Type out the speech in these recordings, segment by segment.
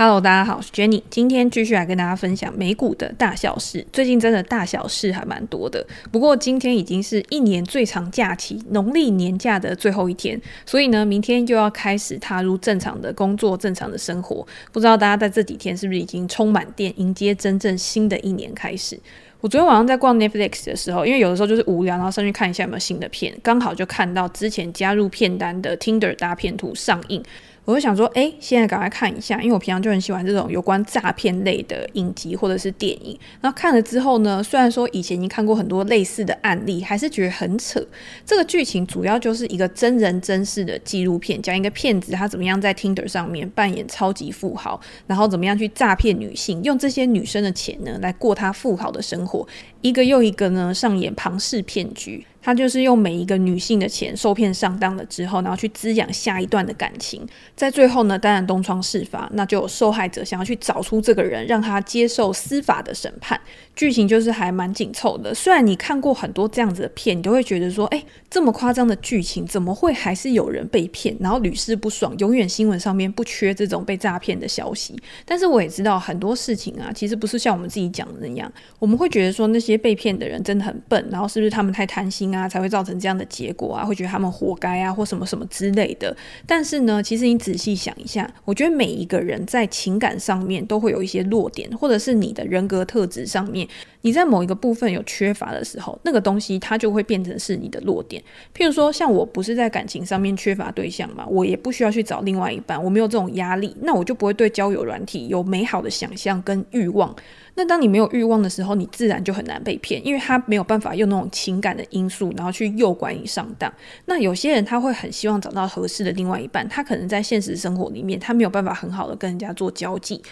Hello，大家好，我是 Jenny。今天继续来跟大家分享美股的大小事。最近真的大小事还蛮多的。不过今天已经是一年最长假期——农历年假的最后一天，所以呢，明天又要开始踏入正常的工作、正常的生活。不知道大家在这几天是不是已经充满电，迎接真正新的一年开始？我昨天晚上在逛 Netflix 的时候，因为有的时候就是无聊，然后上去看一下有没有新的片，刚好就看到之前加入片单的 Tinder 大片图上映。我就想说，哎，现在赶快看一下，因为我平常就很喜欢这种有关诈骗类的影集或者是电影。然后看了之后呢，虽然说以前已经看过很多类似的案例，还是觉得很扯。这个剧情主要就是一个真人真事的纪录片，讲一个骗子他怎么样在 Tinder 上面扮演超级富豪，然后怎么样去诈骗女性，用这些女生的钱呢来过他富豪的生活，一个又一个呢上演庞氏骗局。他就是用每一个女性的钱受骗上当了之后，然后去滋养下一段的感情，在最后呢，当然东窗事发，那就有受害者想要去找出这个人，让他接受司法的审判。剧情就是还蛮紧凑的，虽然你看过很多这样子的片，你都会觉得说，哎，这么夸张的剧情，怎么会还是有人被骗，然后屡试不爽，永远新闻上面不缺这种被诈骗的消息。但是我也知道很多事情啊，其实不是像我们自己讲的那样，我们会觉得说那些被骗的人真的很笨，然后是不是他们太贪心啊？才会造成这样的结果啊，会觉得他们活该啊，或什么什么之类的。但是呢，其实你仔细想一下，我觉得每一个人在情感上面都会有一些弱点，或者是你的人格特质上面，你在某一个部分有缺乏的时候，那个东西它就会变成是你的弱点。譬如说，像我不是在感情上面缺乏对象嘛，我也不需要去找另外一半，我没有这种压力，那我就不会对交友软体有美好的想象跟欲望。那当你没有欲望的时候，你自然就很难被骗，因为他没有办法用那种情感的因素，然后去诱拐你上当。那有些人他会很希望找到合适的另外一半，他可能在现实生活里面他没有办法很好的跟人家做交际。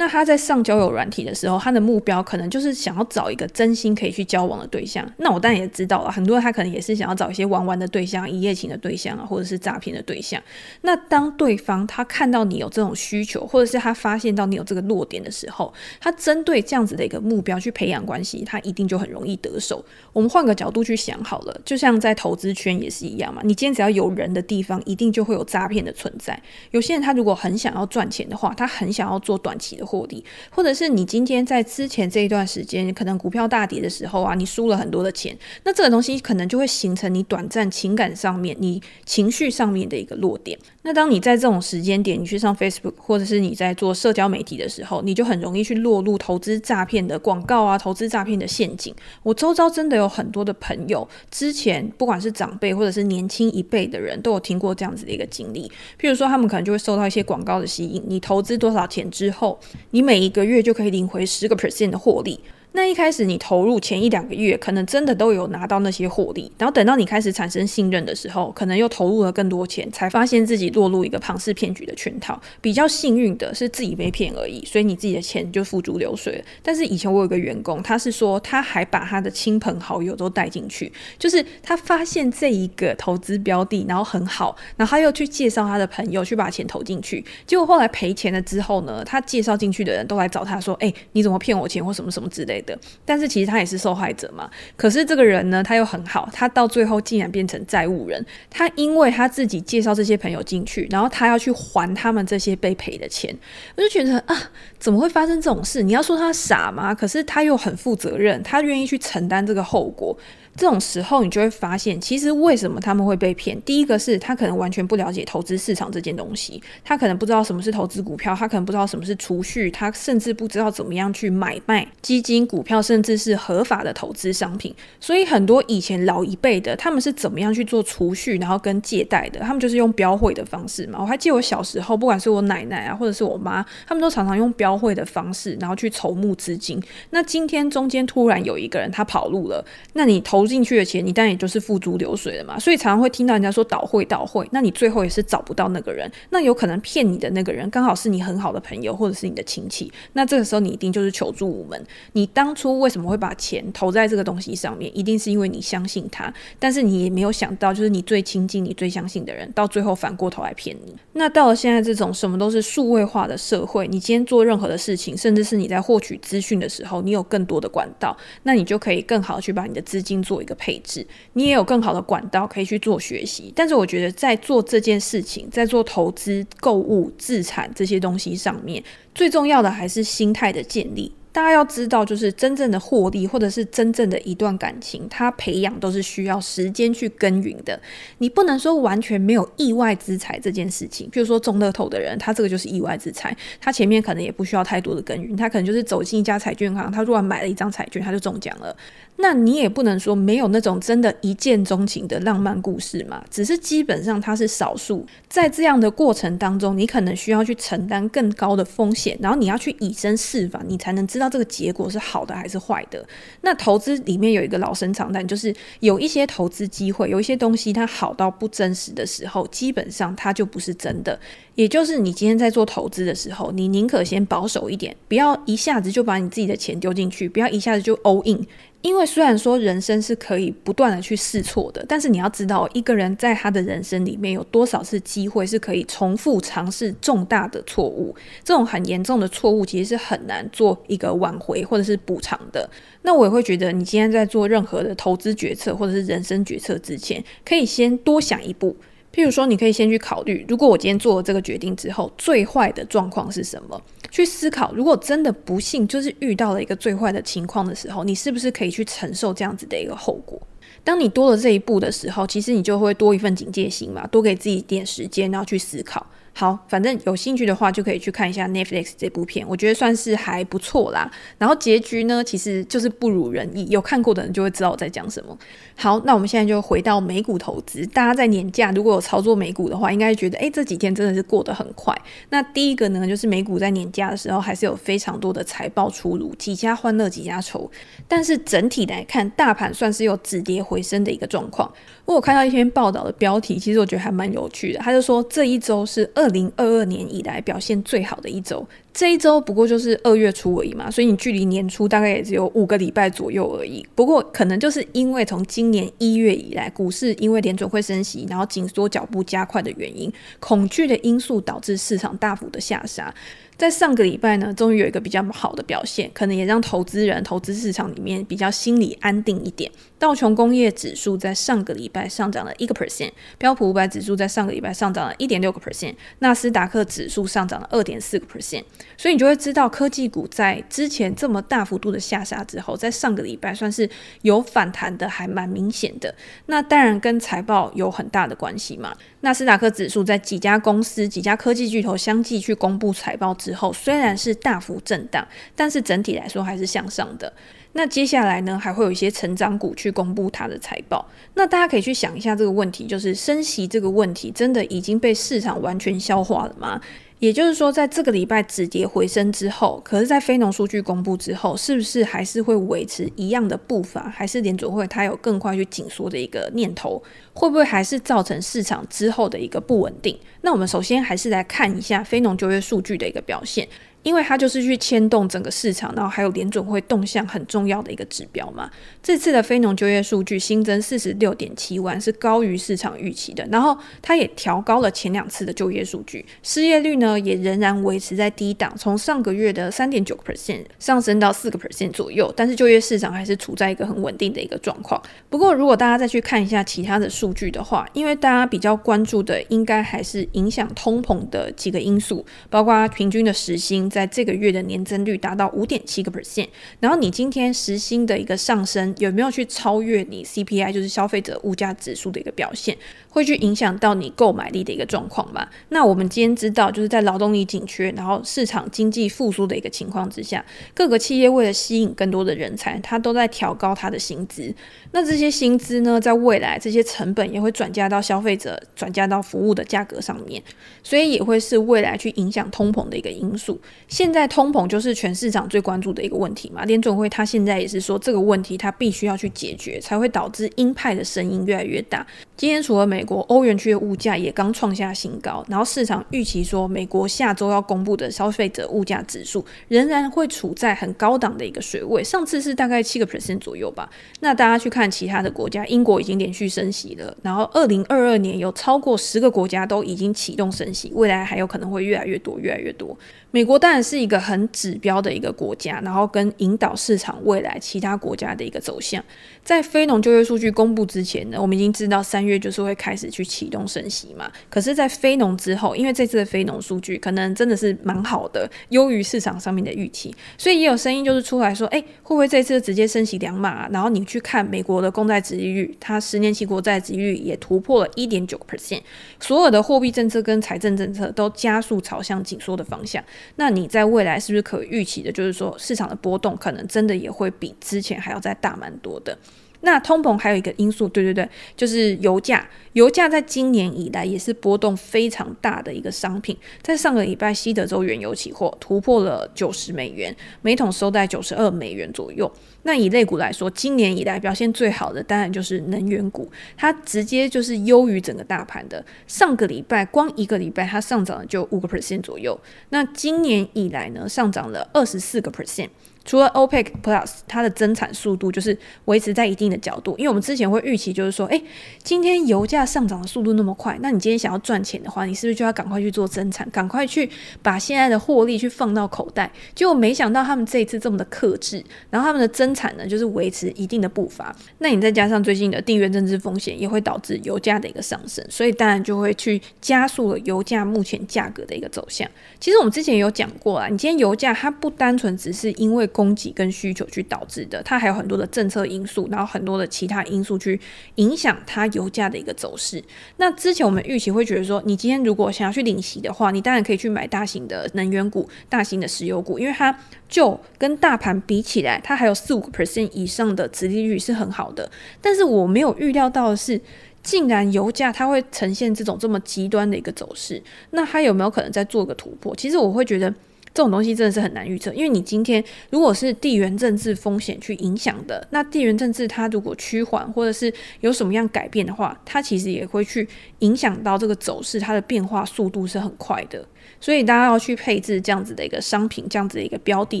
那他在上交友软体的时候，他的目标可能就是想要找一个真心可以去交往的对象。那我当然也知道了，很多人他可能也是想要找一些玩玩的对象、一夜情的对象啊，或者是诈骗的对象。那当对方他看到你有这种需求，或者是他发现到你有这个弱点的时候，他针对这样子的一个目标去培养关系，他一定就很容易得手。我们换个角度去想好了，就像在投资圈也是一样嘛，你今天只要有人的地方，一定就会有诈骗的存在。有些人他如果很想要赚钱的话，他很想要做短期的获利，或者是你今天在之前这一段时间，可能股票大跌的时候啊，你输了很多的钱，那这个东西可能就会形成你短暂情感上面、你情绪上面的一个弱点。那当你在这种时间点，你去上 Facebook，或者是你在做社交媒体的时候，你就很容易去落入投资诈骗的广告啊、投资诈骗的陷阱。我周遭真的有很多的朋友，之前不管是长辈或者是年轻一辈的人，都有听过这样子的一个经历。譬如说，他们可能就会受到一些广告的吸引，你投资多少钱之后，你每一个月就可以领回十个 percent 的获利。那一开始你投入前一两个月，可能真的都有拿到那些获利，然后等到你开始产生信任的时候，可能又投入了更多钱，才发现自己落入一个庞氏骗局的圈套。比较幸运的是自己被骗而已，所以你自己的钱就付诸流水了。但是以前我有个员工，他是说他还把他的亲朋好友都带进去，就是他发现这一个投资标的，然后很好，然后他又去介绍他的朋友去把钱投进去，结果后来赔钱了之后呢，他介绍进去的人都来找他说：“哎，你怎么骗我钱或什么什么之类的。”，但是其实他也是受害者嘛。可是这个人呢，他又很好，他到最后竟然变成债务人。他因为他自己介绍这些朋友进去，然后他要去还他们这些被赔的钱，我就觉得啊，怎么会发生这种事？你要说他傻吗？可是他又很负责任，他愿意去承担这个后果。这种时候，你就会发现，其实为什么他们会被骗？第一个是他可能完全不了解投资市场这件东西，他可能不知道什么是投资股票，他可能不知道什么是储蓄，他甚至不知道怎么样去买卖基金、股票，甚至是合法的投资商品。所以很多以前老一辈的，他们是怎么样去做储蓄，然后跟借贷的？他们就是用标会的方式嘛。我还记得我小时候，不管是我奶奶啊，或者是我妈，他们都常常用标会的方式，然后去筹募资金。那今天中间突然有一个人他跑路了，那你投。进去的钱，你当然也就是付诸流水了嘛。所以常常会听到人家说倒汇倒汇，那你最后也是找不到那个人。那有可能骗你的那个人刚好是你很好的朋友，或者是你的亲戚。那这个时候你一定就是求助无门。你当初为什么会把钱投在这个东西上面，一定是因为你相信他，但是你也没有想到，就是你最亲近、你最相信的人，到最后反过头来骗你。那到了现在这种什么都是数位化的社会，你今天做任何的事情，甚至是你在获取资讯的时候，你有更多的管道，那你就可以更好去把你的资金做一个配置，你也有更好的管道可以去做学习。但是我觉得在做这件事情，在做投资、购物、资产这些东西上面，最重要的还是心态的建立。大家要知道，就是真正的获利，或者是真正的一段感情，它培养都是需要时间去耕耘的。你不能说完全没有意外之财这件事情。比如说中乐透的人，他这个就是意外之财，他前面可能也不需要太多的耕耘，他可能就是走进一家彩券行，他突然买了一张彩券，他就中奖了。那你也不能说没有那种真的一见钟情的浪漫故事嘛，只是基本上它是少数。在这样的过程当中，你可能需要去承担更高的风险，然后你要去以身试法，你才能知道这个结果是好的还是坏的。那投资里面有一个老生常谈，就是有一些投资机会，有一些东西它好到不真实的时候，基本上它就不是真的。也就是你今天在做投资的时候，你宁可先保守一点，不要一下子就把你自己的钱丢进去，不要一下子就 all in。因为虽然说人生是可以不断的去试错的，但是你要知道，一个人在他的人生里面有多少次机会是可以重复尝试重大的错误，这种很严重的错误其实是很难做一个挽回或者是补偿的。那我也会觉得，你今天在做任何的投资决策或者是人生决策之前，可以先多想一步。譬如说，你可以先去考虑，如果我今天做了这个决定之后，最坏的状况是什么？去思考，如果真的不幸就是遇到了一个最坏的情况的时候，你是不是可以去承受这样子的一个后果？当你多了这一步的时候，其实你就会多一份警戒心嘛，多给自己一点时间，然后去思考。好，反正有兴趣的话就可以去看一下 Netflix 这部片，我觉得算是还不错啦。然后结局呢，其实就是不如人意，有看过的人就会知道我在讲什么。好，那我们现在就回到美股投资，大家在年假如果有操作美股的话，应该觉得诶，这几天真的是过得很快。那第一个呢，就是美股在年假的时候还是有非常多的财报出炉，几家欢乐几家愁。但是整体来看，大盘算是有止跌回升的一个状况。我有看到一篇报道的标题，其实我觉得还蛮有趣的，他就说这一周是二零二二年以来表现最好的一周，这一周不过就是二月初而已嘛，所以你距离年初大概也只有五个礼拜左右而已。不过可能就是因为从今年一月以来，股市因为联准会升息，然后紧缩脚步加快的原因，恐惧的因素导致市场大幅的下杀。在上个礼拜呢，终于有一个比较好的表现，可能也让投资人、投资市场里面比较心理安定一点。道琼工业指数在上个礼拜上涨了一个 percent，标普五百指数在上个礼拜上涨了一点六个 percent，纳斯达克指数上涨了二点四个 percent。所以你就会知道，科技股在之前这么大幅度的下杀之后，在上个礼拜算是有反弹的，还蛮明显的。那当然跟财报有很大的关系嘛。纳斯达克指数在几家公司、几家科技巨头相继去公布财报之后，虽然是大幅震荡，但是整体来说还是向上的。那接下来呢，还会有一些成长股去公布它的财报。那大家可以去想一下这个问题，就是升息这个问题真的已经被市场完全消化了吗？也就是说，在这个礼拜止跌回升之后，可是，在非农数据公布之后，是不是还是会维持一样的步伐？还是联总会它有更快去紧缩的一个念头？会不会还是造成市场之后的一个不稳定？那我们首先还是来看一下非农就业数据的一个表现。因为它就是去牵动整个市场，然后还有联准会动向很重要的一个指标嘛。这次的非农就业数据新增四十六点七万，是高于市场预期的。然后它也调高了前两次的就业数据，失业率呢也仍然维持在低档，从上个月的三点九 percent 上升到四个 percent 左右。但是就业市场还是处在一个很稳定的一个状况。不过如果大家再去看一下其他的数据的话，因为大家比较关注的应该还是影响通膨的几个因素，包括平均的时薪。在这个月的年增率达到五点七个 percent，然后你今天时薪的一个上升有没有去超越你 CPI，就是消费者物价指数的一个表现，会去影响到你购买力的一个状况吗？那我们今天知道，就是在劳动力紧缺，然后市场经济复苏的一个情况之下，各个企业为了吸引更多的人才，它都在调高它的薪资。那这些薪资呢，在未来这些成本也会转嫁到消费者，转嫁到服务的价格上面，所以也会是未来去影响通膨的一个因素。现在通膨就是全市场最关注的一个问题嘛，联准会他现在也是说这个问题他必须要去解决，才会导致鹰派的声音越来越大。今天除了美国，欧元区的物价也刚创下新高，然后市场预期说美国下周要公布的消费者物价指数仍然会处在很高档的一个水位，上次是大概七个 percent 左右吧。那大家去看看其他的国家，英国已经连续升息了，然后二零二二年有超过十个国家都已经启动升息，未来还有可能会越来越多，越来越多。美国当然是一个很指标的一个国家，然后跟引导市场未来其他国家的一个走向。在非农就业数据公布之前呢，我们已经知道三月就是会开始去启动升息嘛。可是，在非农之后，因为这次的非农数据可能真的是蛮好的，优于市场上面的预期，所以也有声音就是出来说，哎，会不会这次直接升息两码？然后你去看美国的公债殖利率，它十年期国债殖利率也突破了一点九个 percent，所有的货币政策跟财政政策都加速朝向紧缩的方向。那你在未来是不是可预期的？就是说市场的波动可能真的也会比之前还要再大蛮多的。那通膨还有一个因素，对对对，就是油价。油价在今年以来也是波动非常大的一个商品。在上个礼拜，西德州原油期货突破了九十美元，每桶收在九十二美元左右。那以类股来说，今年以来表现最好的当然就是能源股，它直接就是优于整个大盘的。上个礼拜光一个礼拜它上涨了就五个 percent 左右。那今年以来呢，上涨了二十四个 percent。除了 OPEC Plus，它的增产速度就是维持在一定的角度，因为我们之前会预期就是说，诶，今天油价上涨的速度那么快，那你今天想要赚钱的话，你是不是就要赶快去做增产，赶快去把现在的获利去放到口袋？结果没想到他们这一次这么的克制，然后他们的增产呢，就是维持一定的步伐。那你再加上最近的地缘政治风险，也会导致油价的一个上升，所以当然就会去加速了油价目前价格的一个走向。其实我们之前有讲过啊，你今天油价它不单纯只是因为供给跟需求去导致的，它还有很多的政策因素，然后很多的其他因素去影响它油价的一个走势。那之前我们预期会觉得说，你今天如果想要去领息的话，你当然可以去买大型的能源股、大型的石油股，因为它就跟大盘比起来，它还有四五个 percent 以上的殖利率是很好的。但是我没有预料到的是，竟然油价它会呈现这种这么极端的一个走势，那它有没有可能再做个突破？其实我会觉得。这种东西真的是很难预测，因为你今天如果是地缘政治风险去影响的，那地缘政治它如果趋缓或者是有什么样改变的话，它其实也会去影响到这个走势，它的变化速度是很快的。所以大家要去配置这样子的一个商品，这样子的一个标的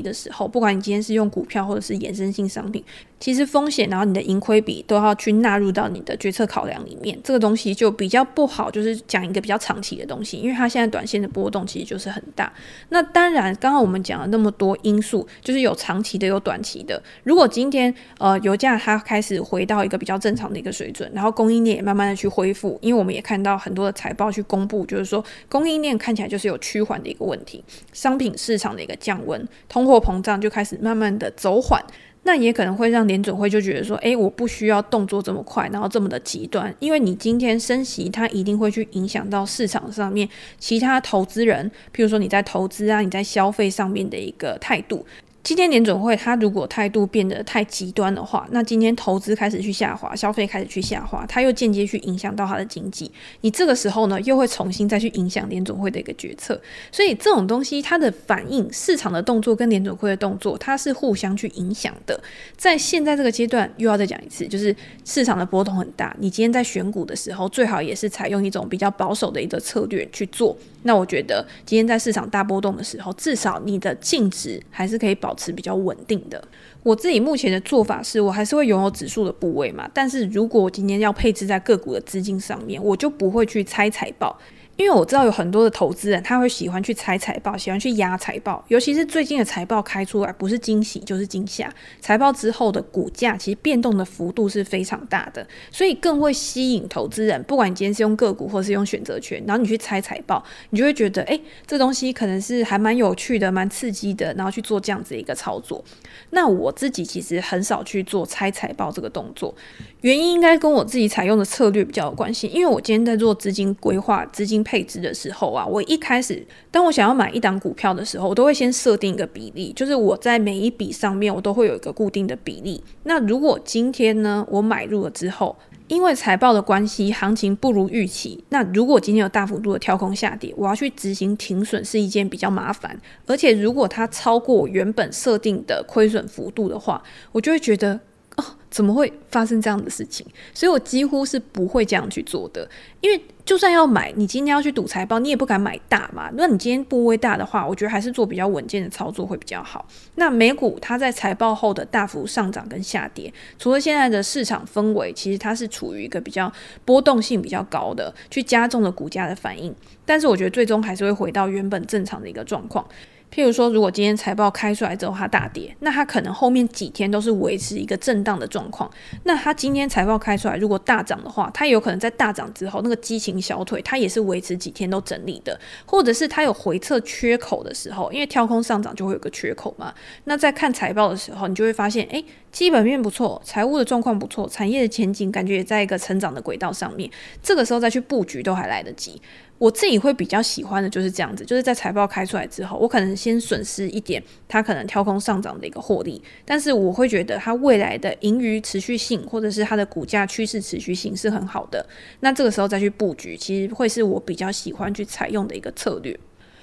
的时候，不管你今天是用股票或者是衍生性商品，其实风险，然后你的盈亏比都要去纳入到你的决策考量里面。这个东西就比较不好，就是讲一个比较长期的东西，因为它现在短线的波动其实就是很大。那当然，刚刚我们讲了那么多因素，就是有长期的，有短期的。如果今天呃油价它开始回到一个比较正常的一个水准，然后供应链也慢慢的去恢复，因为我们也看到很多的财报去公布，就是说供应链看起来就是有趋缓的一个问题，商品市场的一个降温，通货膨胀就开始慢慢的走缓，那也可能会让联准会就觉得说，诶，我不需要动作这么快，然后这么的极端，因为你今天升息，它一定会去影响到市场上面其他投资人，譬如说你在投资啊，你在消费上面的一个态度。今天联准会，它如果态度变得太极端的话，那今天投资开始去下滑，消费开始去下滑，它又间接去影响到它的经济。你这个时候呢，又会重新再去影响联准会的一个决策。所以这种东西，它的反应、市场的动作跟联准会的动作，它是互相去影响的。在现在这个阶段，又要再讲一次，就是市场的波动很大。你今天在选股的时候，最好也是采用一种比较保守的一个策略去做。那我觉得，今天在市场大波动的时候，至少你的净值还是可以保保持比较稳定的。我自己目前的做法是，我还是会拥有指数的部位嘛，但是如果我今天要配置在个股的资金上面，我就不会去猜财报。因为我知道有很多的投资人，他会喜欢去猜财报，喜欢去压财报，尤其是最近的财报开出来，不是惊喜就是惊吓。财报之后的股价其实变动的幅度是非常大的，所以更会吸引投资人。不管你今天是用个股或是用选择权，然后你去猜财报，你就会觉得，哎，这东西可能是还蛮有趣的，蛮刺激的，然后去做这样子一个操作。那我自己其实很少去做猜财报这个动作。原因应该跟我自己采用的策略比较有关系，因为我今天在做资金规划、资金配置的时候啊，我一开始当我想要买一档股票的时候，我都会先设定一个比例，就是我在每一笔上面我都会有一个固定的比例。那如果今天呢，我买入了之后，因为财报的关系，行情不如预期。那如果今天有大幅度的跳空下跌，我要去执行停损是一件比较麻烦。而且如果它超过原本设定的亏损幅度的话，我就会觉得。怎么会发生这样的事情？所以我几乎是不会这样去做的，因为就算要买，你今天要去赌财报，你也不敢买大嘛。那你今天部位大的话，我觉得还是做比较稳健的操作会比较好。那美股它在财报后的大幅上涨跟下跌，除了现在的市场氛围，其实它是处于一个比较波动性比较高的，去加重了股价的反应。但是我觉得最终还是会回到原本正常的一个状况。譬如说，如果今天财报开出来之后它大跌，那它可能后面几天都是维持一个震荡的状况。那它今天财报开出来，如果大涨的话，它有可能在大涨之后那个激情小腿，它也是维持几天都整理的，或者是它有回撤缺口的时候，因为跳空上涨就会有个缺口嘛。那在看财报的时候，你就会发现，诶，基本面不错，财务的状况不错，产业的前景感觉也在一个成长的轨道上面。这个时候再去布局都还来得及。我自己会比较喜欢的就是这样子，就是在财报开出来之后，我可能先损失一点它可能跳空上涨的一个获利，但是我会觉得它未来的盈余持续性或者是它的股价趋势持续性是很好的，那这个时候再去布局，其实会是我比较喜欢去采用的一个策略。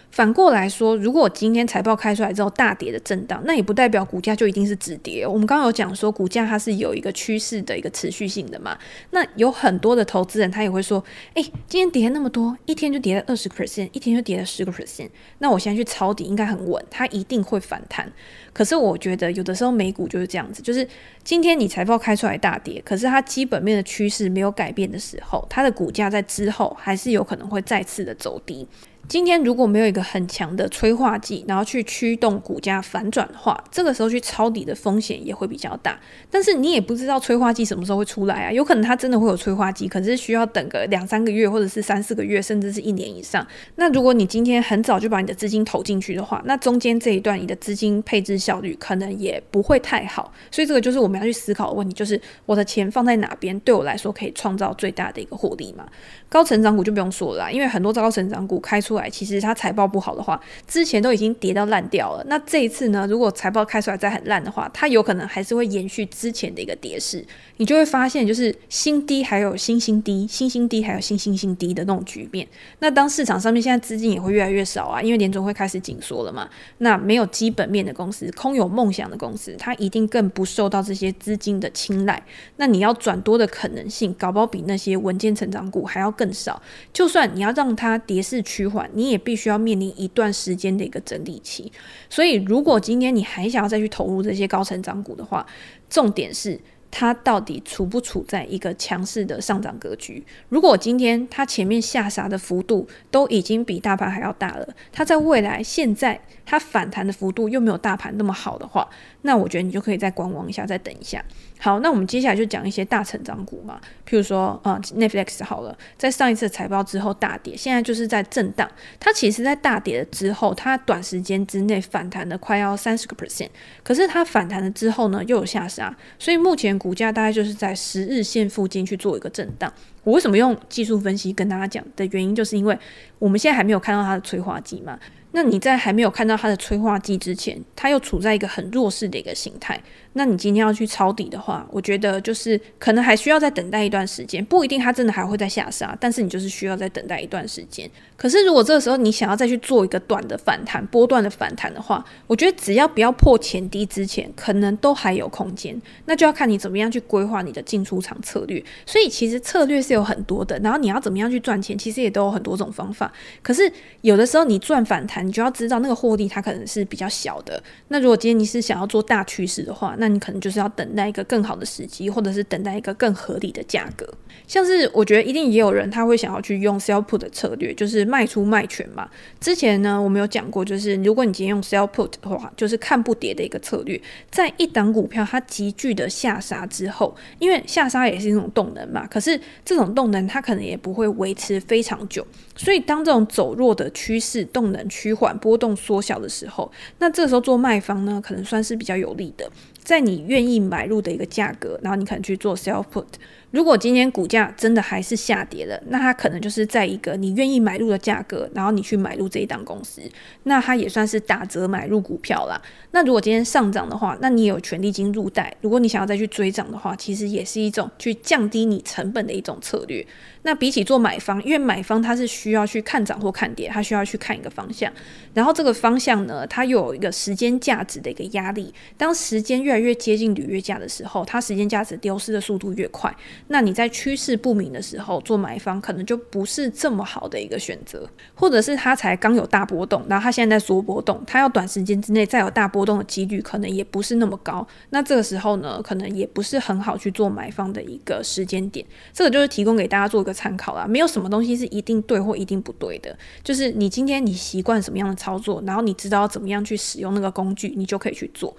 反过来说，如果今天财报开出来之后大跌的震荡，那也不代表股价就一定是止跌。我们刚刚有讲说，股价它是有一个趋势的一个持续性的嘛。那有很多的投资人他也会说，诶，今天跌那么多，一天就跌了二十 percent，一天就跌了十个 percent，那我现在去抄底应该很稳，它一定会反弹。可是我觉得有的时候美股就是这样子，就是今天你财报开出来大跌，可是它基本面的趋势没有改变的时候，它的股价在之后还是有可能会再次的走低。今天如果没有一个很强的催化剂，然后去驱动股价反转的话，这个时候去抄底的风险也会比较大。但是你也不知道催化剂什么时候会出来啊，有可能它真的会有催化剂，可是需要等个两三个月，或者是三四个月，甚至是一年以上。那如果你今天很早就把你的资金投进去的话，那中间这一段你的资金配置效率可能也不会太好。所以这个就是我们要去思考的问题，就是我的钱放在哪边，对我来说可以创造最大的一个获利嘛？高成长股就不用说了啦，因为很多高成长股开出来，其实它财报不好的话，之前都已经跌到烂掉了。那这一次呢，如果财报开出来再很烂的话，它有可能还是会延续之前的一个跌势。你就会发现，就是新低还有新新低，新新低还有新新新低的那种局面。那当市场上面现在资金也会越来越少啊，因为联总会开始紧缩了嘛。那没有基本面的公司，空有梦想的公司，它一定更不受到这些资金的青睐。那你要转多的可能性，搞不好比那些稳健成长股还要更少。就算你要让它跌势趋缓，你也必须要面临一段时间的一个整理期。所以，如果今天你还想要再去投入这些高成长股的话，重点是它到底处不处在一个强势的上涨格局。如果今天它前面下杀的幅度都已经比大盘还要大了，它在未来现在它反弹的幅度又没有大盘那么好的话，那我觉得你就可以再观望一下，再等一下。好，那我们接下来就讲一些大成长股嘛，譬如说，呃，Netflix 好了，在上一次财报之后大跌，现在就是在震荡。它其实，在大跌了之后，它短时间之内反弹了快要三十个 percent，可是它反弹了之后呢，又有下杀，所以目前股价大概就是在十日线附近去做一个震荡。我为什么用技术分析跟大家讲的原因，就是因为我们现在还没有看到它的催化剂嘛。那你在还没有看到它的催化剂之前，它又处在一个很弱势的一个形态。那你今天要去抄底的话，我觉得就是可能还需要再等待一段时间，不一定它真的还会再下杀，但是你就是需要再等待一段时间。可是如果这个时候你想要再去做一个短的反弹、波段的反弹的话，我觉得只要不要破前低之前，可能都还有空间。那就要看你怎么样去规划你的进出场策略。所以其实策略是有很多的，然后你要怎么样去赚钱，其实也都有很多种方法。可是有的时候你赚反弹，你就要知道那个获利它可能是比较小的。那如果今天你是想要做大趋势的话，那你可能就是要等待一个更好的时机，或者是等待一个更合理的价格。像是我觉得一定也有人他会想要去用 sell put 的策略，就是卖出卖权嘛。之前呢，我们有讲过，就是如果你今天用 sell put 的话，就是看不跌的一个策略。在一档股票它急剧的下杀之后，因为下杀也是一种动能嘛，可是这种动能它可能也不会维持非常久。所以当这种走弱的趋势动能趋缓、波动缩小的时候，那这时候做卖方呢，可能算是比较有利的。在你愿意买入的一个价格，然后你可能去做 sell put，如果今天股价真的还是下跌了，那它可能就是在一个你愿意买入的价格，然后你去买入这一档公司，那它也算是打折买入股票啦。那如果今天上涨的话，那你也有权利金入袋。如果你想要再去追涨的话，其实也是一种去降低你成本的一种策略。那比起做买方，因为买方它是需要去看涨或看跌，它需要去看一个方向，然后这个方向呢，它又有一个时间价值的一个压力。当时间越来越接近履约价的时候，它时间价值丢失的速度越快，那你在趋势不明的时候做买方，可能就不是这么好的一个选择。或者是它才刚有大波动，然后它现在在缩波动，它要短时间之内再有大波动的几率可能也不是那么高。那这个时候呢，可能也不是很好去做买方的一个时间点。这个就是提供给大家做一个参考啦，没有什么东西是一定对或一定不对的，就是你今天你习惯什么样的操作，然后你知道怎么样去使用那个工具，你就可以去做。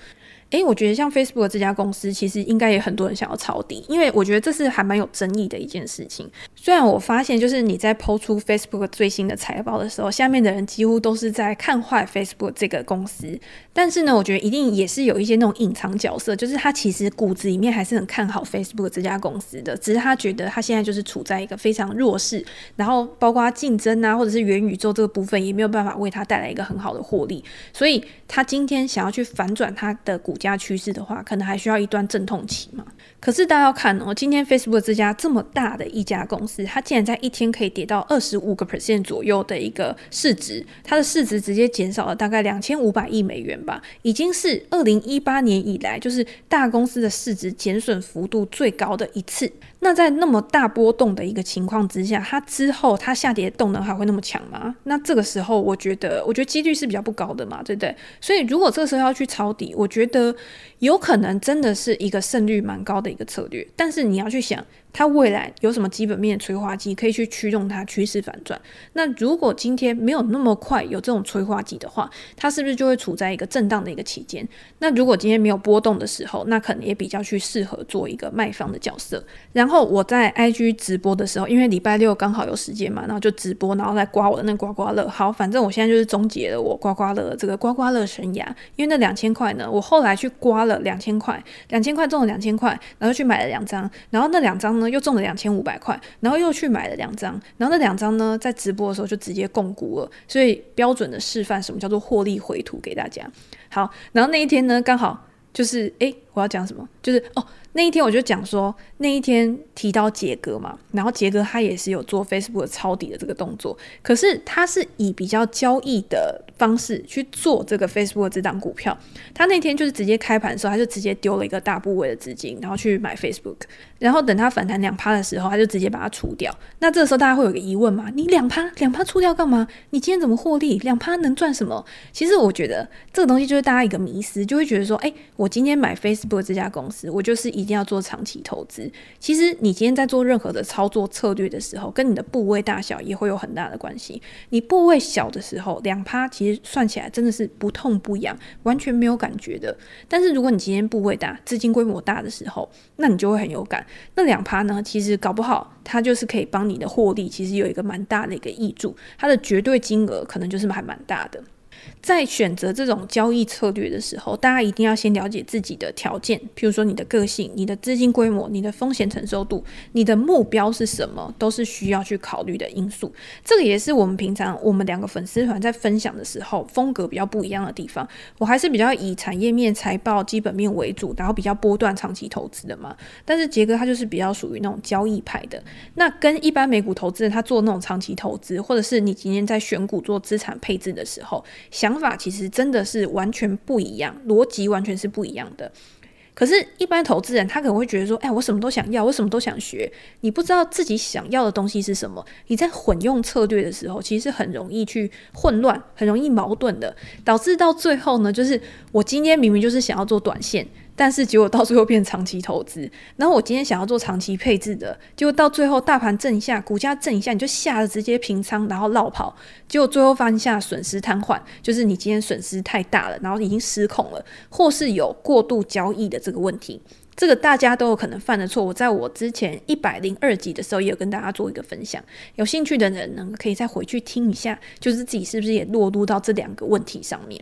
诶，我觉得像 Facebook 这家公司，其实应该也很多人想要抄底，因为我觉得这是还蛮有争议的一件事情。虽然我发现，就是你在抛出 Facebook 最新的财报的时候，下面的人几乎都是在看坏 Facebook 这个公司，但是呢，我觉得一定也是有一些那种隐藏角色，就是他其实骨子里面还是很看好 Facebook 这家公司的，只是他觉得他现在就是处在一个非常弱势，然后包括竞争啊，或者是元宇宙这个部分也没有办法为他带来一个很好的获利，所以他今天想要去反转他的股。加趋势的话，可能还需要一段阵痛期嘛。可是大家要看哦，今天 Facebook 这家这么大的一家公司，它竟然在一天可以跌到二十五个 percent 左右的一个市值，它的市值直接减少了大概两千五百亿美元吧，已经是二零一八年以来就是大公司的市值减损幅度最高的一次。那在那么大波动的一个情况之下，它之后它下跌动能还会那么强吗？那这个时候，我觉得，我觉得几率是比较不高的嘛，对不对？所以如果这个时候要去抄底，我觉得有可能真的是一个胜率蛮高的一个策略，但是你要去想。它未来有什么基本面的催化剂可以去驱动它趋势反转？那如果今天没有那么快有这种催化剂的话，它是不是就会处在一个震荡的一个期间？那如果今天没有波动的时候，那可能也比较去适合做一个卖方的角色。然后我在 IG 直播的时候，因为礼拜六刚好有时间嘛，然后就直播，然后再刮我的那刮刮乐。好，反正我现在就是终结了我刮刮乐这个刮刮乐生涯。因为那两千块呢，我后来去刮了两千块，两千块中了两千块，然后去买了两张，然后那两张呢。又中了两千五百块，然后又去买了两张，然后那两张呢，在直播的时候就直接共股了，所以标准的示范什么叫做获利回吐给大家。好，然后那一天呢，刚好就是，诶，我要讲什么？就是哦。那一天我就讲说，那一天提到杰哥嘛，然后杰哥他也是有做 Facebook 抄底的这个动作，可是他是以比较交易的方式去做这个 Facebook 这档股票。他那天就是直接开盘的时候，他就直接丢了一个大部位的资金，然后去买 Facebook，然后等他反弹两趴的时候，他就直接把它出掉。那这个时候大家会有个疑问嘛？你两趴两趴出掉干嘛？你今天怎么获利？两趴能赚什么？其实我觉得这个东西就是大家一个迷思，就会觉得说，哎，我今天买 Facebook 这家公司，我就是以。一定要做长期投资。其实你今天在做任何的操作策略的时候，跟你的部位大小也会有很大的关系。你部位小的时候，两趴其实算起来真的是不痛不痒，完全没有感觉的。但是如果你今天部位大、资金规模大的时候，那你就会很有感。那两趴呢，其实搞不好它就是可以帮你的获利，其实有一个蛮大的一个挹注，它的绝对金额可能就是还蛮大的。在选择这种交易策略的时候，大家一定要先了解自己的条件，譬如说你的个性、你的资金规模、你的风险承受度、你的目标是什么，都是需要去考虑的因素。这个也是我们平常我们两个粉丝团在分享的时候风格比较不一样的地方。我还是比较以产业面、财报、基本面为主，然后比较波段长期投资的嘛。但是杰哥他就是比较属于那种交易派的。那跟一般美股投资人他做那种长期投资，或者是你今天在选股做资产配置的时候。想法其实真的是完全不一样，逻辑完全是不一样的。可是，一般投资人他可能会觉得说：“哎，我什么都想要，我什么都想学。”你不知道自己想要的东西是什么，你在混用策略的时候，其实是很容易去混乱，很容易矛盾的，导致到最后呢，就是我今天明明就是想要做短线。但是结果到最后变长期投资，然后我今天想要做长期配置的，结果到最后大盘震一下，股价震一下，你就吓得直接平仓，然后落跑，结果最后放下损失瘫痪，就是你今天损失太大了，然后已经失控了，或是有过度交易的这个问题，这个大家都有可能犯的错。我在我之前一百零二集的时候也有跟大家做一个分享，有兴趣的人呢可以再回去听一下，就是自己是不是也落入到这两个问题上面。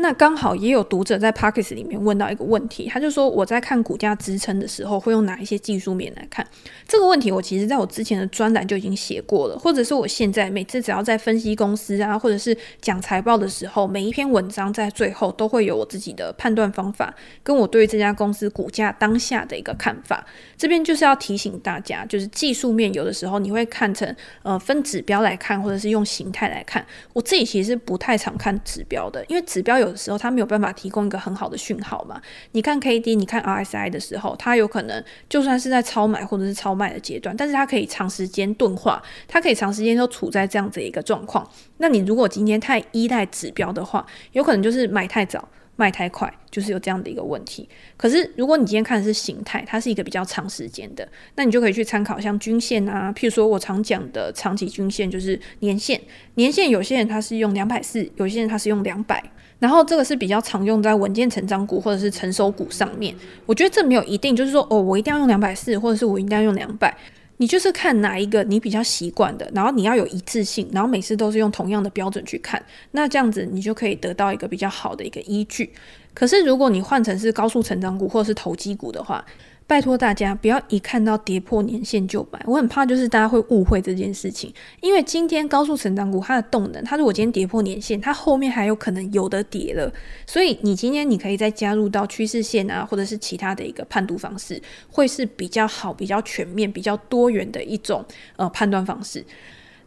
那刚好也有读者在 Pockets 里面问到一个问题，他就说我在看股价支撑的时候会用哪一些技术面来看？这个问题我其实在我之前的专栏就已经写过了，或者是我现在每次只要在分析公司啊，或者是讲财报的时候，每一篇文章在最后都会有我自己的判断方法，跟我对这家公司股价当下的一个看法。这边就是要提醒大家，就是技术面有的时候你会看成呃分指标来看，或者是用形态来看。我自己其实不太常看指标的，因为指标有。的时候，它没有办法提供一个很好的讯号嘛。你看 K D，你看 R S I 的时候，它有可能就算是在超买或者是超卖的阶段，但是它可以长时间钝化，它可以长时间都处在这样子一个状况。那你如果今天太依赖指标的话，有可能就是买太早。卖太快，就是有这样的一个问题。可是如果你今天看的是形态，它是一个比较长时间的，那你就可以去参考像均线啊，譬如说我常讲的长期均线就是年线。年线有些人他是用两百四，有些人他是用两百，然后这个是比较常用在稳健成长股或者是成熟股上面。我觉得这没有一定，就是说哦，我一定要用两百四，或者是我一定要用两百。你就是看哪一个你比较习惯的，然后你要有一致性，然后每次都是用同样的标准去看，那这样子你就可以得到一个比较好的一个依据。可是如果你换成是高速成长股或者是投机股的话，拜托大家不要一看到跌破年线就买，我很怕就是大家会误会这件事情。因为今天高速成长股它的动能，它如果今天跌破年线，它后面还有可能有的跌了。所以你今天你可以再加入到趋势线啊，或者是其他的一个判读方式，会是比较好、比较全面、比较多元的一种呃判断方式。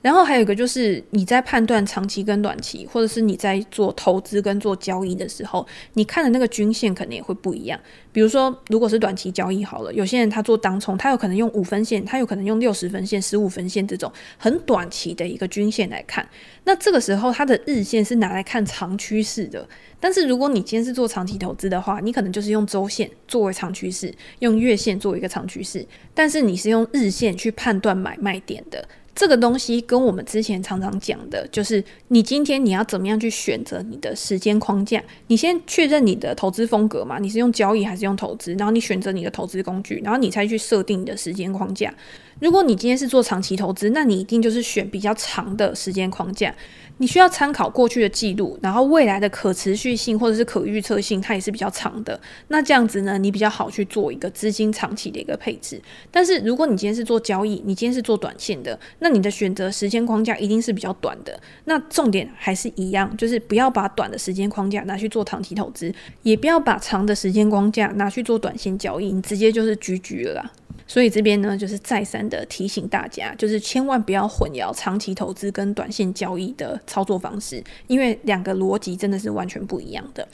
然后还有一个就是你在判断长期跟短期，或者是你在做投资跟做交易的时候，你看的那个均线可能也会不一样。比如说，如果是短期交易好了，有些人他做当冲，他有可能用五分线，他有可能用六十分线、十五分线这种很短期的一个均线来看。那这个时候，它的日线是拿来看长趋势的。但是如果你今天是做长期投资的话，你可能就是用周线作为长趋势，用月线作为一个长趋势，但是你是用日线去判断买卖点的。这个东西跟我们之前常常讲的，就是你今天你要怎么样去选择你的时间框架？你先确认你的投资风格嘛，你是用交易还是用投资？然后你选择你的投资工具，然后你才去设定你的时间框架。如果你今天是做长期投资，那你一定就是选比较长的时间框架。你需要参考过去的记录，然后未来的可持续性或者是可预测性，它也是比较长的。那这样子呢，你比较好去做一个资金长期的一个配置。但是如果你今天是做交易，你今天是做短线的，那你的选择时间框架一定是比较短的。那重点还是一样，就是不要把短的时间框架拿去做长期投资，也不要把长的时间框架拿去做短线交易，你直接就是 GG 了啦。所以这边呢，就是再三的提醒大家，就是千万不要混淆长期投资跟短线交易的操作方式，因为两个逻辑真的是完全不一样的。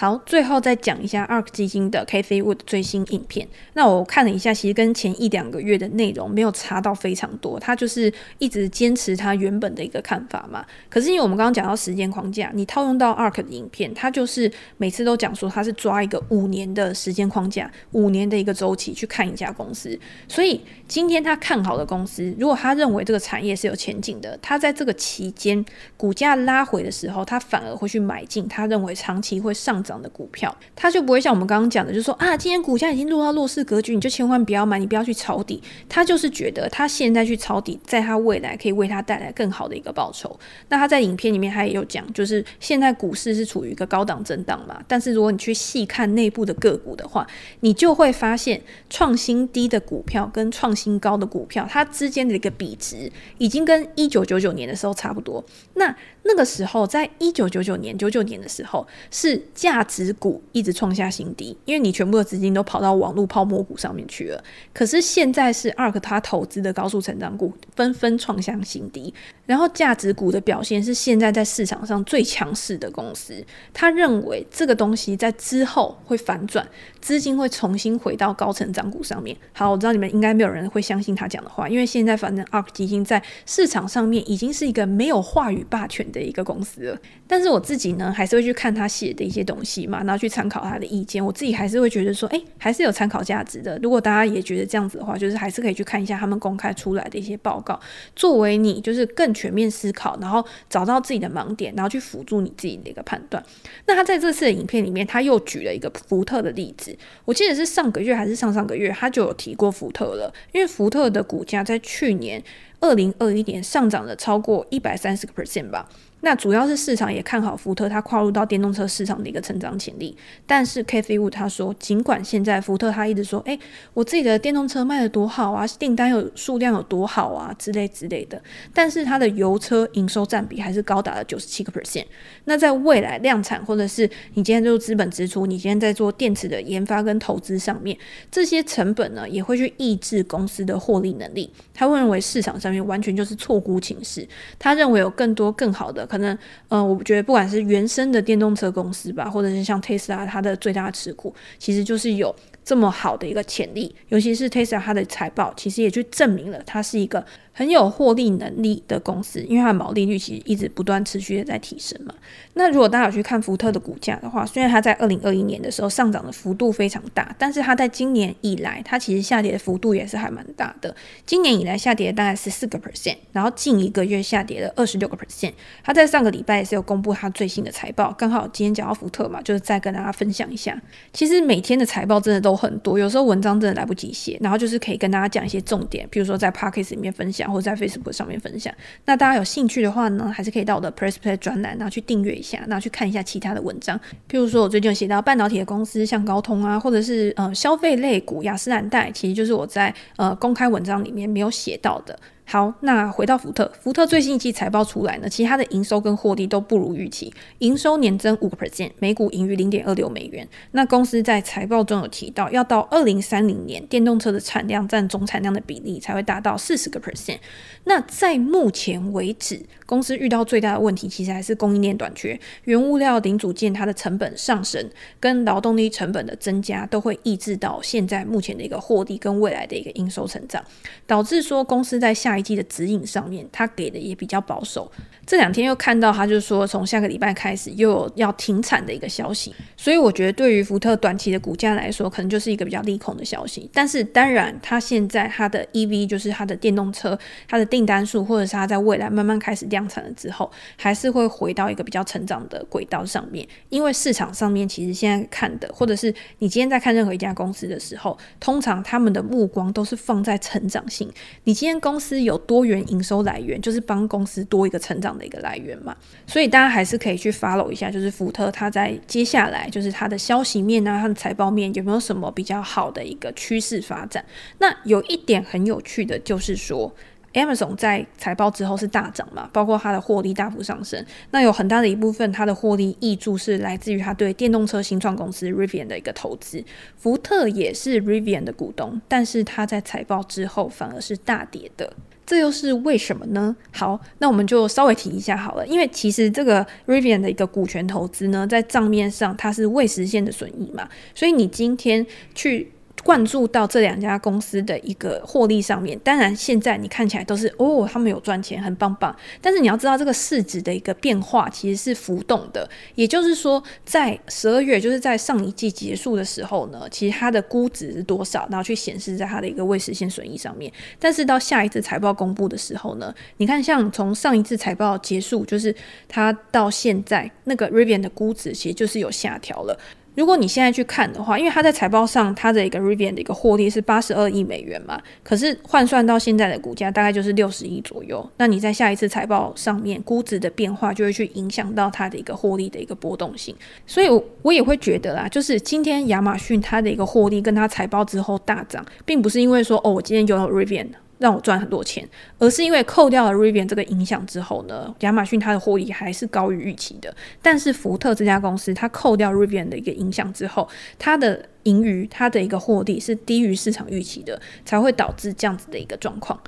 好，最后再讲一下 ARK 基金的 Cathie Wood 最新影片。那我看了一下，其实跟前一两个月的内容没有差到非常多。他就是一直坚持他原本的一个看法嘛。可是因为我们刚刚讲到时间框架，你套用到 ARK 的影片，他就是每次都讲说他是抓一个五年的时间框架，五年的一个周期去看一家公司。所以今天他看好的公司，如果他认为这个产业是有前景的，他在这个期间股价拉回的时候，他反而会去买进他认为长期会上涨涨的股票，他就不会像我们刚刚讲的，就是说啊，今天股价已经落到弱势格局，你就千万不要买，你不要去抄底。他就是觉得他现在去抄底，在他未来可以为他带来更好的一个报酬。那他在影片里面他也有讲，就是现在股市是处于一个高档震荡嘛，但是如果你去细看内部的个股的话，你就会发现创新低的股票跟创新高的股票，它之间的一个比值已经跟一九九九年的时候差不多。那那个时候，在一九九九年、九九年的时候，是价值股一直创下新低，因为你全部的资金都跑到网络泡沫股上面去了。可是现在是 ARK 他投资的高速成长股纷纷创下新低，然后价值股的表现是现在在市场上最强势的公司。他认为这个东西在之后会反转，资金会重新回到高成长股上面。好，我知道你们应该没有人会相信他讲的话，因为现在反正 ARK 基金在市场上面已经是一个没有话语霸权的一个公司了，但是我自己呢，还是会去看他写的一些东西嘛，然后去参考他的意见。我自己还是会觉得说，诶，还是有参考价值的。如果大家也觉得这样子的话，就是还是可以去看一下他们公开出来的一些报告，作为你就是更全面思考，然后找到自己的盲点，然后去辅助你自己的一个判断。那他在这次的影片里面，他又举了一个福特的例子，我记得是上个月还是上上个月，他就有提过福特了，因为福特的股价在去年。二零二一年上涨了超过一百三十个 percent 吧，那主要是市场也看好福特，它跨入到电动车市场的一个成长潜力。但是 K V 五他说，尽管现在福特他一直说，哎，我自己的电动车卖得多好啊，订单有数量有多好啊之类之类的，但是它的油车营收占比还是高达了九十七个 percent。那在未来量产或者是你今天做资本支出，你今天在做电池的研发跟投资上面，这些成本呢也会去抑制公司的获利能力。他会认为市场上面完全就是错估情势，他认为有更多更好的。可能，嗯，我觉得不管是原生的电动车公司吧，或者是像特斯拉，它的最大持股其实就是有这么好的一个潜力，尤其是 Tesla，它的财报，其实也去证明了它是一个。很有获利能力的公司，因为它的毛利率其实一直不断持续的在提升嘛。那如果大家有去看福特的股价的话，虽然它在二零二一年的时候上涨的幅度非常大，但是它在今年以来，它其实下跌的幅度也是还蛮大的。今年以来下跌大概十四个 percent，然后近一个月下跌了二十六个 percent。它在上个礼拜也是有公布它最新的财报，刚好今天讲到福特嘛，就是再跟大家分享一下。其实每天的财报真的都很多，有时候文章真的来不及写，然后就是可以跟大家讲一些重点，比如说在 Podcast 里面分享。或者在 Facebook 上面分享，那大家有兴趣的话呢，还是可以到我的 Press Play 专栏，然后去订阅一下，然后去看一下其他的文章。譬如说，我最近有写到半导体的公司，像高通啊，或者是呃消费类股雅诗兰黛，其实就是我在呃公开文章里面没有写到的。好，那回到福特，福特最新一季财报出来呢，其他的营收跟获利都不如预期，营收年增五个 percent，每股盈余零点二六美元。那公司在财报中有提到，要到二零三零年，电动车的产量占总产量的比例才会达到四十个 percent。那在目前为止，公司遇到最大的问题，其实还是供应链短缺，原物料零组件它的成本上升，跟劳动力成本的增加，都会抑制到现在目前的一个获利跟未来的一个营收成长，导致说公司在下的指引上面，他给的也比较保守。这两天又看到他就说，从下个礼拜开始又有要停产的一个消息，所以我觉得对于福特短期的股价来说，可能就是一个比较利空的消息。但是当然，他现在他的 EV 就是他的电动车，他的订单数，或者是他在未来慢慢开始量产了之后，还是会回到一个比较成长的轨道上面。因为市场上面其实现在看的，或者是你今天在看任何一家公司的时候，通常他们的目光都是放在成长性。你今天公司有多元营收来源，就是帮公司多一个成长的一个来源嘛。所以大家还是可以去 follow 一下，就是福特它在接下来就是它的消息面啊，它的财报面有没有什么比较好的一个趋势发展？那有一点很有趣的就是说。Amazon 在财报之后是大涨嘛，包括它的获利大幅上升。那有很大的一部分，它的获利挹注是来自于它对电动车新创公司 Rivian 的一个投资。福特也是 Rivian 的股东，但是它在财报之后反而是大跌的，这又是为什么呢？好，那我们就稍微提一下好了，因为其实这个 Rivian 的一个股权投资呢，在账面上它是未实现的损益嘛，所以你今天去。灌注到这两家公司的一个获利上面，当然现在你看起来都是哦，他们有赚钱，很棒棒。但是你要知道，这个市值的一个变化其实是浮动的。也就是说，在十二月，就是在上一季结束的时候呢，其实它的估值是多少，然后去显示在它的一个未实现损益上面。但是到下一次财报公布的时候呢，你看，像从上一次财报结束，就是它到现在那个 Rivian 的估值，其实就是有下调了。如果你现在去看的话，因为它在财报上，它的一个 Rivian 的一个获利是八十二亿美元嘛，可是换算到现在的股价大概就是六十亿左右。那你在下一次财报上面估值的变化，就会去影响到它的一个获利的一个波动性。所以，我我也会觉得啦，就是今天亚马逊它的一个获利跟它财报之后大涨，并不是因为说哦，我今天拥有 Rivian。让我赚很多钱，而是因为扣掉了 Rivian 这个影响之后呢，亚马逊它的获利还是高于预期的。但是福特这家公司，它扣掉 Rivian 的一个影响之后，它的盈余、它的一个获利是低于市场预期的，才会导致这样子的一个状况。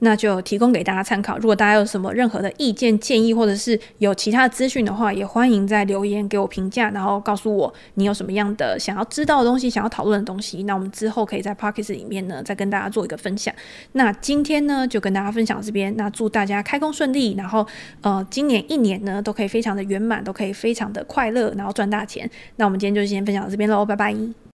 那就提供给大家参考。如果大家有什么任何的意见建议，或者是有其他的资讯的话，也欢迎在留言给我评价，然后告诉我你有什么样的想要知道的东西，想要讨论的东西。那我们之后可以在 Pocket 里面呢，再跟大家做一个分享。那今天呢，就跟大家分享这边。那祝大家开工顺利，然后呃，今年一年呢，都可以非常的圆满，都可以非常的快乐，然后赚大钱。那我们今天就先分享到这边喽，拜拜。